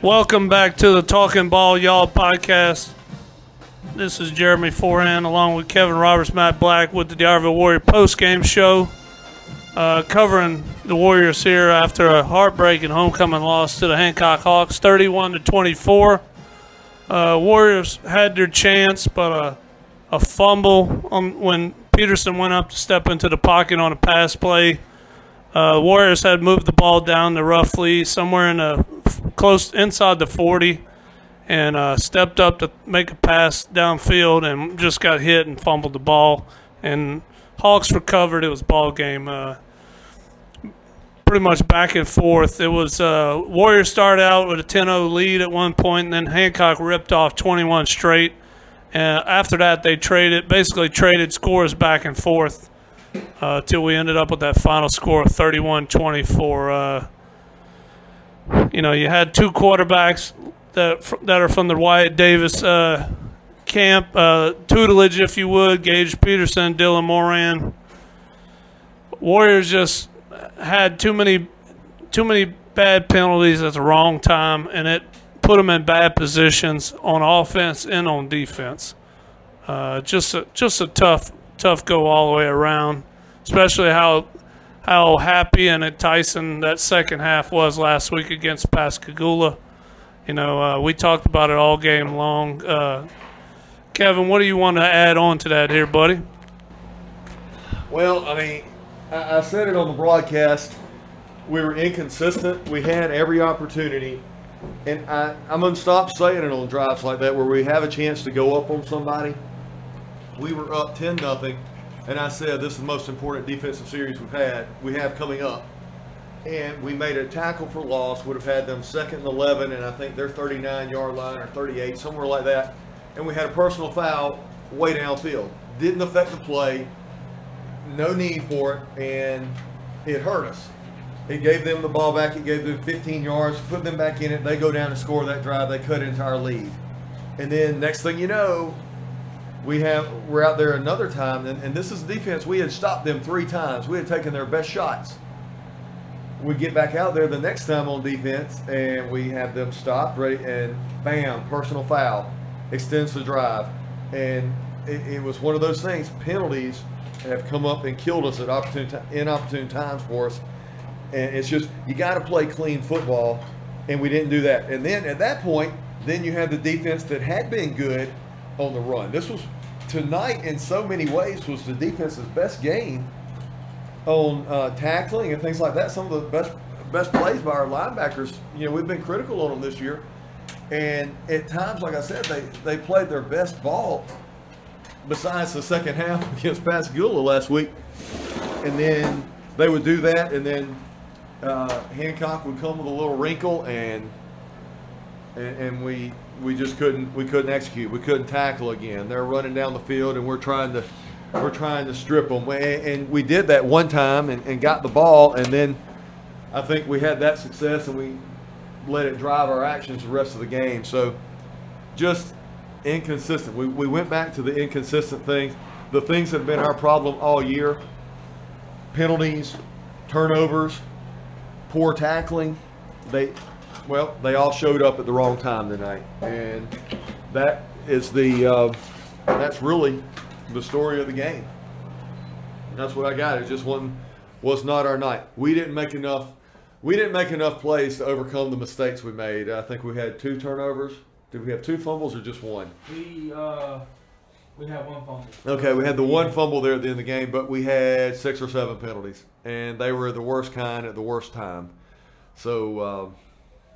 Welcome back to the Talking Ball Y'all podcast. This is Jeremy Forehand along with Kevin Roberts, Matt Black with the D'Iberville Warrior post game show. Uh, covering the Warriors here after a heartbreaking homecoming loss to the Hancock Hawks, 31 to 24. Uh, Warriors had their chance, but a, a fumble on, when Peterson went up to step into the pocket on a pass play. Uh, Warriors had moved the ball down to roughly somewhere in the close inside the 40 and uh, stepped up to make a pass downfield and just got hit and fumbled the ball. And Hawks recovered. It was ball game. Uh, pretty much back and forth. It was uh, Warriors started out with a 10-0 lead at one point, and then Hancock ripped off 21 straight. And after that, they traded basically traded scores back and forth until uh, we ended up with that final score of 31-24 you know, you had two quarterbacks that that are from the Wyatt Davis uh, camp, uh, tutelage, if you would, Gage Peterson, Dylan Moran. Warriors just had too many too many bad penalties at the wrong time, and it put them in bad positions on offense and on defense. Uh, just a, just a tough tough go all the way around, especially how how happy and enticing that second half was last week against Pascagoula. You know, uh, we talked about it all game long. Uh, Kevin, what do you want to add on to that here, buddy? Well, I mean, I, I said it on the broadcast. We were inconsistent. We had every opportunity. And I, I'm going to stop saying it on drives like that where we have a chance to go up on somebody. We were up 10 nothing and I said, this is the most important defensive series we've had, we have coming up. And we made a tackle for loss, would have had them second and 11, and I think their 39 yard line or 38, somewhere like that. And we had a personal foul way downfield. Didn't affect the play, no need for it, and it hurt us. It gave them the ball back. It gave them 15 yards, put them back in it. They go down and score that drive. They cut into our lead. And then next thing you know, we have we're out there another time, and, and this is defense. We had stopped them three times. We had taken their best shots. We get back out there the next time on defense, and we have them stopped, ready, and bam, personal foul, extends the drive, and it, it was one of those things. Penalties have come up and killed us at opportune inopportune times for us, and it's just you got to play clean football, and we didn't do that. And then at that point, then you have the defense that had been good on the run. This was tonight in so many ways was the defense's best game on uh, tackling and things like that. Some of the best best plays by our linebackers. You know, we've been critical on them this year, and at times, like I said, they they played their best ball. Besides the second half against Pascagoula last week, and then they would do that, and then uh, Hancock would come with a little wrinkle, and and, and we we just couldn't we couldn't execute. We couldn't tackle again. They're running down the field, and we're trying to we're trying to strip them. And, we did that one time and, and got the ball, and then I think we had that success, and we let it drive our actions the rest of the game. So just inconsistent. We, we went back to the inconsistent things. The things that have been our problem all year penalties, turnovers, poor tackling. They well, they all showed up at the wrong time tonight, and that is the uh, that's really the story of the game. that's what I got. It just wasn't was not our night. We didn't make enough. We didn't make enough plays to overcome the mistakes we made. I think we had two turnovers. Did we have two fumbles or just one? We uh, we had one fumble. Okay, we had the one fumble there at the end of the game, but we had six or seven penalties, and they were the worst kind at the worst time. So. Uh,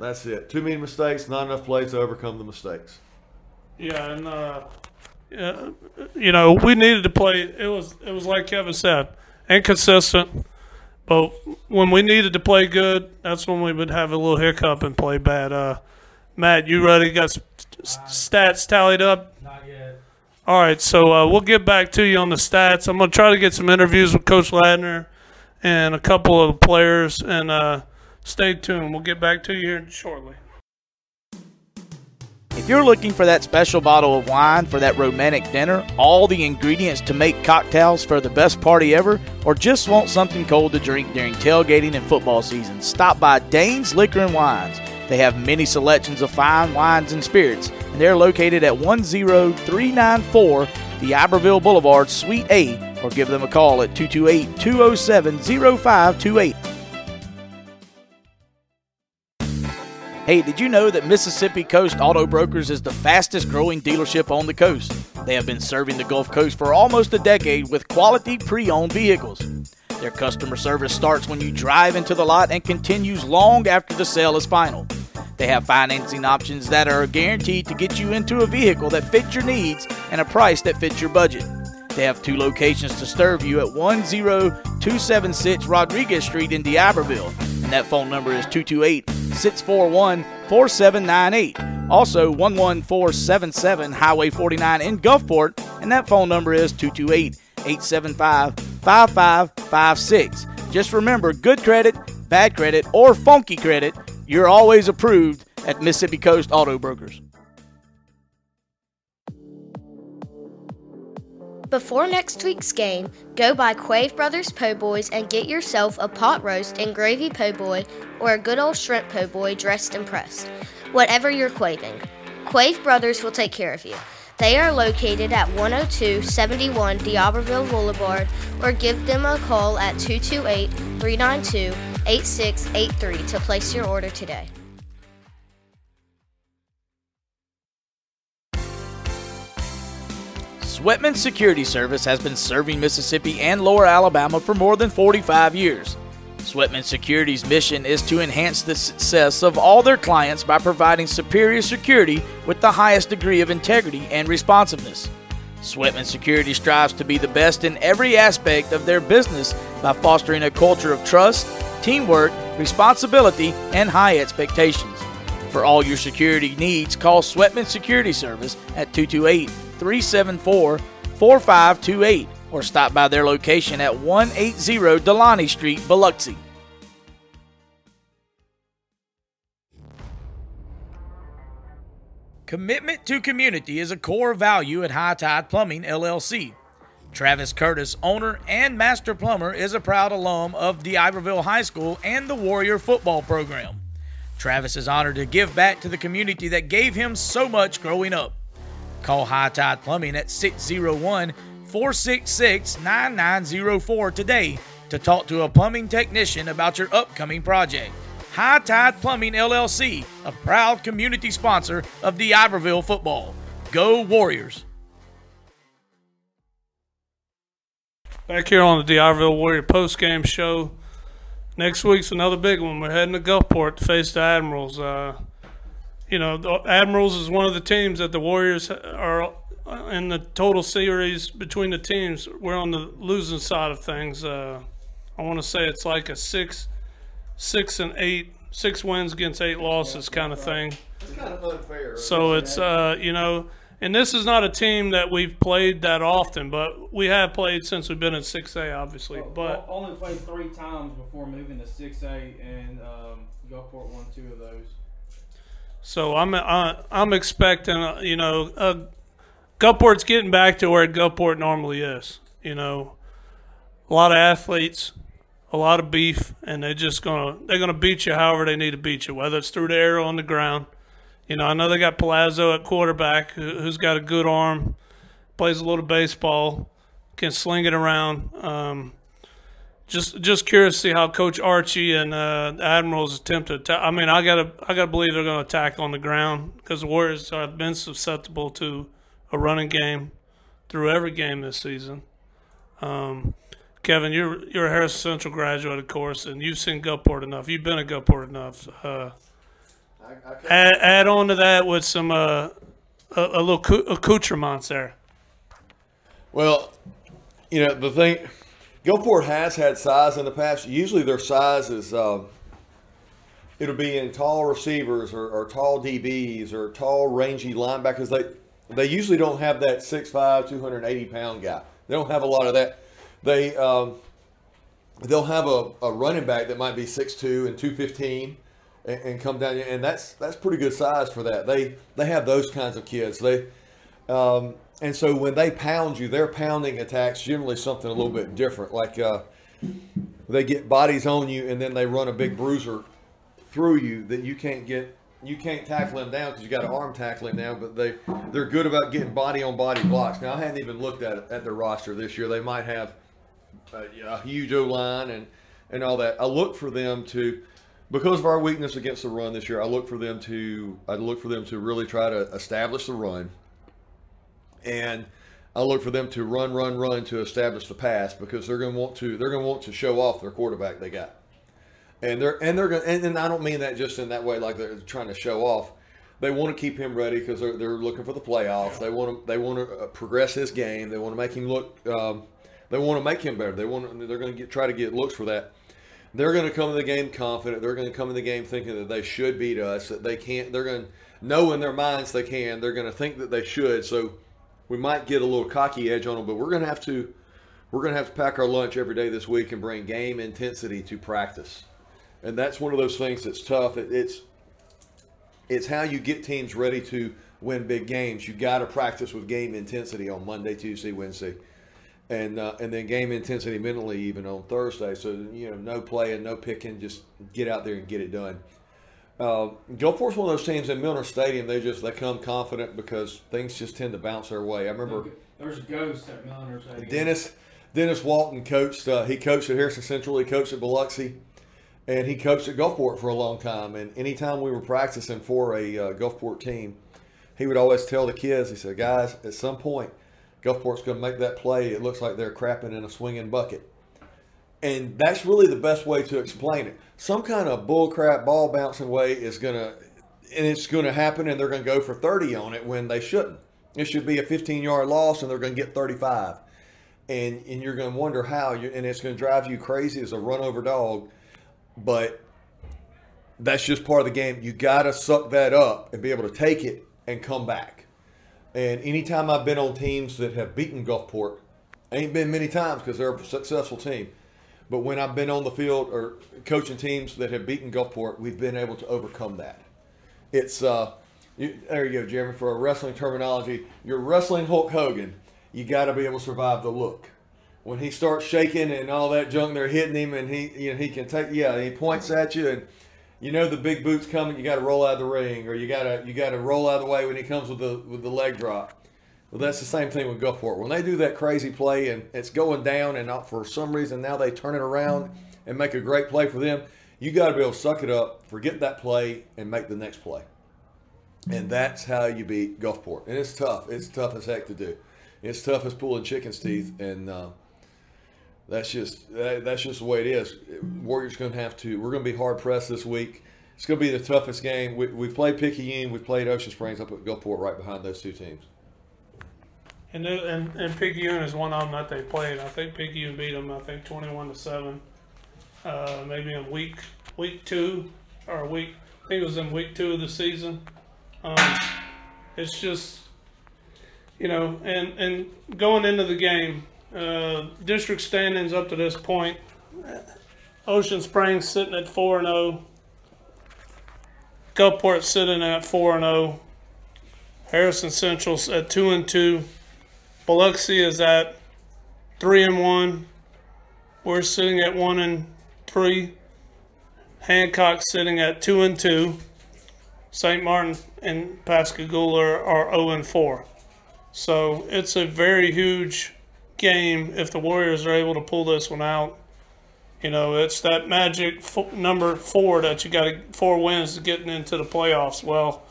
that's it. Too many mistakes, not enough plays to overcome the mistakes. Yeah, and uh, yeah, you know we needed to play. It was it was like Kevin said, inconsistent. But when we needed to play good, that's when we would have a little hiccup and play bad. Uh, Matt, you ready? Got stats tallied up? All right, so uh, we'll get back to you on the stats. I'm gonna try to get some interviews with Coach Ladner and a couple of the players, and uh, stay tuned. We'll get back to you here shortly. If you're looking for that special bottle of wine for that romantic dinner, all the ingredients to make cocktails for the best party ever, or just want something cold to drink during tailgating and football season, stop by Dane's Liquor and Wines. They have many selections of fine wines and spirits, they're located at 10394 D'Iberville Boulevard, Suite A, or give them a call at 228 207 0528. Hey, did you know that Mississippi Coast Auto Brokers is the fastest growing dealership on the coast? They have been serving the Gulf Coast for almost a decade with quality pre owned vehicles. Their customer service starts when you drive into the lot and continues long after the sale is final. They have financing options that are guaranteed to get you into a vehicle that fits your needs and a price that fits your budget. They have two locations to serve you at 10276 Rodriguez Street in D'Iberville, and that phone number is 228 641 4798. Also, 11477 Highway 49 in Gulfport, and that phone number is 228 875 5556. Just remember good credit, bad credit, or funky credit, you're always approved at Mississippi Coast Auto Brokers. Before next week's game, go by Quave Brothers Po' Boys and get yourself a pot roast and gravy po' boy or a good old shrimp po' boy dressed and pressed. Whatever you're quaving, Quave Brothers will take care of you. They are located at 10271 D'Iberville Boulevard or give them a call at 228 392 8683 to place your order today. Sweatman Security Service has been serving Mississippi and Lower Alabama for more than 45 years. Sweatman Security's mission is to enhance the success of all their clients by providing superior security with the highest degree of integrity and responsiveness. Sweatman Security strives to be the best in every aspect of their business by fostering a culture of trust, teamwork, responsibility, and high expectations. For all your security needs, call Sweatman Security Service at 228 374 4528 or stop by their location at 180 Delaney Street, Biloxi. Commitment to community is a core value at High Tide Plumbing LLC. Travis Curtis, owner and master plumber, is a proud alum of D'Iberville High School and the Warrior football program. Travis is honored to give back to the community that gave him so much growing up. Call High Tide Plumbing at 601 466 9904 today to talk to a plumbing technician about your upcoming project. High Tide Plumbing LLC, a proud community sponsor of D'Iberville football. Go Warriors! Back here on the D'Iberville Warrior post game show. Next week's another big one. We're heading to Gulfport to face the Admirals. Uh, you know, the Admirals is one of the teams that the Warriors are in the total series between the teams. We're on the losing side of things. Uh, I want to say it's like a six, six and eight, six wins against eight losses kind of thing. It's kind of unfair. So it's uh, you know, and this is not a team that we've played that often, but we have played since we've been in six A, obviously. But O- only played three times before moving to six A, and um, Gulfport won two of those. so I'm uh, I'm expecting uh, you know, uh, Gulfport's getting back to where Gulfport normally is. You know, a lot of athletes, a lot of beef, and they're just gonna they're gonna beat you however they need to beat you, whether it's through the air or on the ground. You know, I know they got Palazzo at quarterback, who, who's got a good arm, plays a little baseball, can sling it around. Um, just just curious to see how Coach Archie and uh, the Admirals attempt to. I mean, I gotta I gotta believe they're gonna attack on the ground because the Warriors have been susceptible to a running game through every game this season. Um, Kevin, you're you're a Harrison Central graduate, of course, and you've seen Gulfport enough. You've been at Gulfport enough. Uh, add, add on to that with some uh, a, a little accoutrements there. Well, you know the thing, Gulfport has had size in the past. Usually their size is um, it'll be in tall receivers or, or tall DBs or tall rangy linebackers. They they usually don't have that 6'5", 280 pound guy. They don't have a lot of that. They um, they'll have a, a running back that might be 6'2", and two fifteen, and, and come down, and that's that's pretty good size for that. They they have those kinds of kids. They um, and so when they pound you, their pounding attacks generally something a little bit different. Like uh, they get bodies on you, and then they run a big bruiser through you that you can't get. You can't tackle him down because you got to arm tackle down. But they they're good about getting body on body blocks. Now I hadn't even looked at at their roster this year. They might have a, a huge O line and and all that. I look for them to because of our weakness against the run this year. I look for them to I look for them to really try to establish the run and I look for them to run, run, run to establish the pass because they're going to want to they're going to want to show off their quarterback they got, and they're and they're going and, and I don't mean that just in that way like they're trying to show off. They want to keep him ready because they're, they're looking for the playoffs. They want to they want to uh, progress his game. They want to make him look. Um, they want to make him better. They want to, they're going to get try to get looks for that. They're going to come to the game confident. They're going to come to the game thinking that they should beat us. That they can't. They're going to know in their minds they can. They're going to think that they should. So we might get a little cocky edge on them, but we're going to have to we're going to have to pack our lunch every day this week and bring game intensity to practice. And that's one of those things that's tough. It, it's it's how you get teams ready to win big games. You got to practice with game intensity on Monday, Tuesday, Wednesday, and uh, and then game intensity mentally even on Thursday. So you know, no playing, no picking, just get out there and get it done. Uh, Gulfport's one of those teams in Milner Stadium. They just they come confident because things just tend to bounce their way. I remember There's ghosts at Milner's. I guess. Dennis Dennis Walton coached. Uh, he coached at Harrison Central. He coached at Biloxi, and he coached at Gulfport for a long time. And anytime we were practicing for a uh, Gulfport team, he would always tell the kids. He said, "Guys, at some point, Gulfport's going to make that play. It looks like they're crapping in a swinging bucket." And that's really the best way to explain it. Some kind of bullcrap ball bouncing way is going to, and it's going to happen, and they're going to go for 30 on it when they shouldn't. It should be a 15 yard loss, and they're going to get 35. And, and you're going to wonder how, you and it's going to drive you crazy as a run over dog. But that's just part of the game. You got to suck that up and be able to take it and come back. And anytime I've been on teams that have beaten Gulfport, ain't been many times because they're a successful team. But when I've been on the field or coaching teams that have beaten Gulfport, we've been able to overcome that. It's uh, you, there you go, Jeremy. For a wrestling terminology, you're wrestling Hulk Hogan. You got to be able to survive the look. When he starts shaking and all that junk, they're hitting him, and he you know he can take yeah he points at you and you know the big boots coming. You got to roll out of the ring, or you got to you got to roll out of the way when he comes with the with the leg drop. Well, that's the same thing with Gulfport. When they do that crazy play and it's going down, and not for some reason now they turn it around and make a great play for them, you got to be able to suck it up, forget that play, and make the next play. And that's how you beat Gulfport. And it's tough. It's tough as heck to do. It's tough as pulling chicken's teeth, and uh, that's just that, that's just the way it is. Warriors going to have to. We're going to be hard pressed this week. It's going to be the toughest game. We, we've played Picayune. We've played Ocean Springs. I put Gulfport right behind those two teams. And, and and Picayune is one of them that they played. I think Picayune beat them. I think twenty-one to seven. Uh, maybe in week week two or week. I think it was in week two of the season. Um, it's just you know, and and going into the game, uh, district standings up to this point. Ocean Springs sitting at four and zero. Gulfport sitting at four and zero. Harrison Central's at two and two. Biloxi is at three and one. We're sitting at one and three. Hancock sitting at two and two. St. Martin and Pascagoula are, are 0 and 4. So it's a very huge game if the Warriors are able to pull this one out. You know, it's that magic fo- number four that you got to four wins to getting into the playoffs. Well,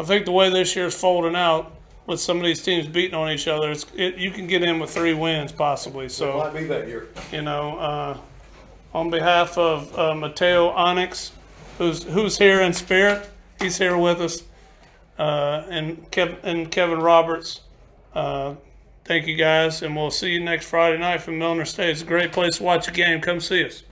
I think the way this year's folding out with some of these teams beating on each other, it's, it, you can get in with three wins possibly. So It might be that year. you know, uh, on behalf of uh, Mateo Onyx, who's who's here in spirit, he's here with us, uh, and Kev- and Kevin Roberts. Uh, thank you guys, and we'll see you next Friday night from Milner State. It's a great place to watch a game. Come see us.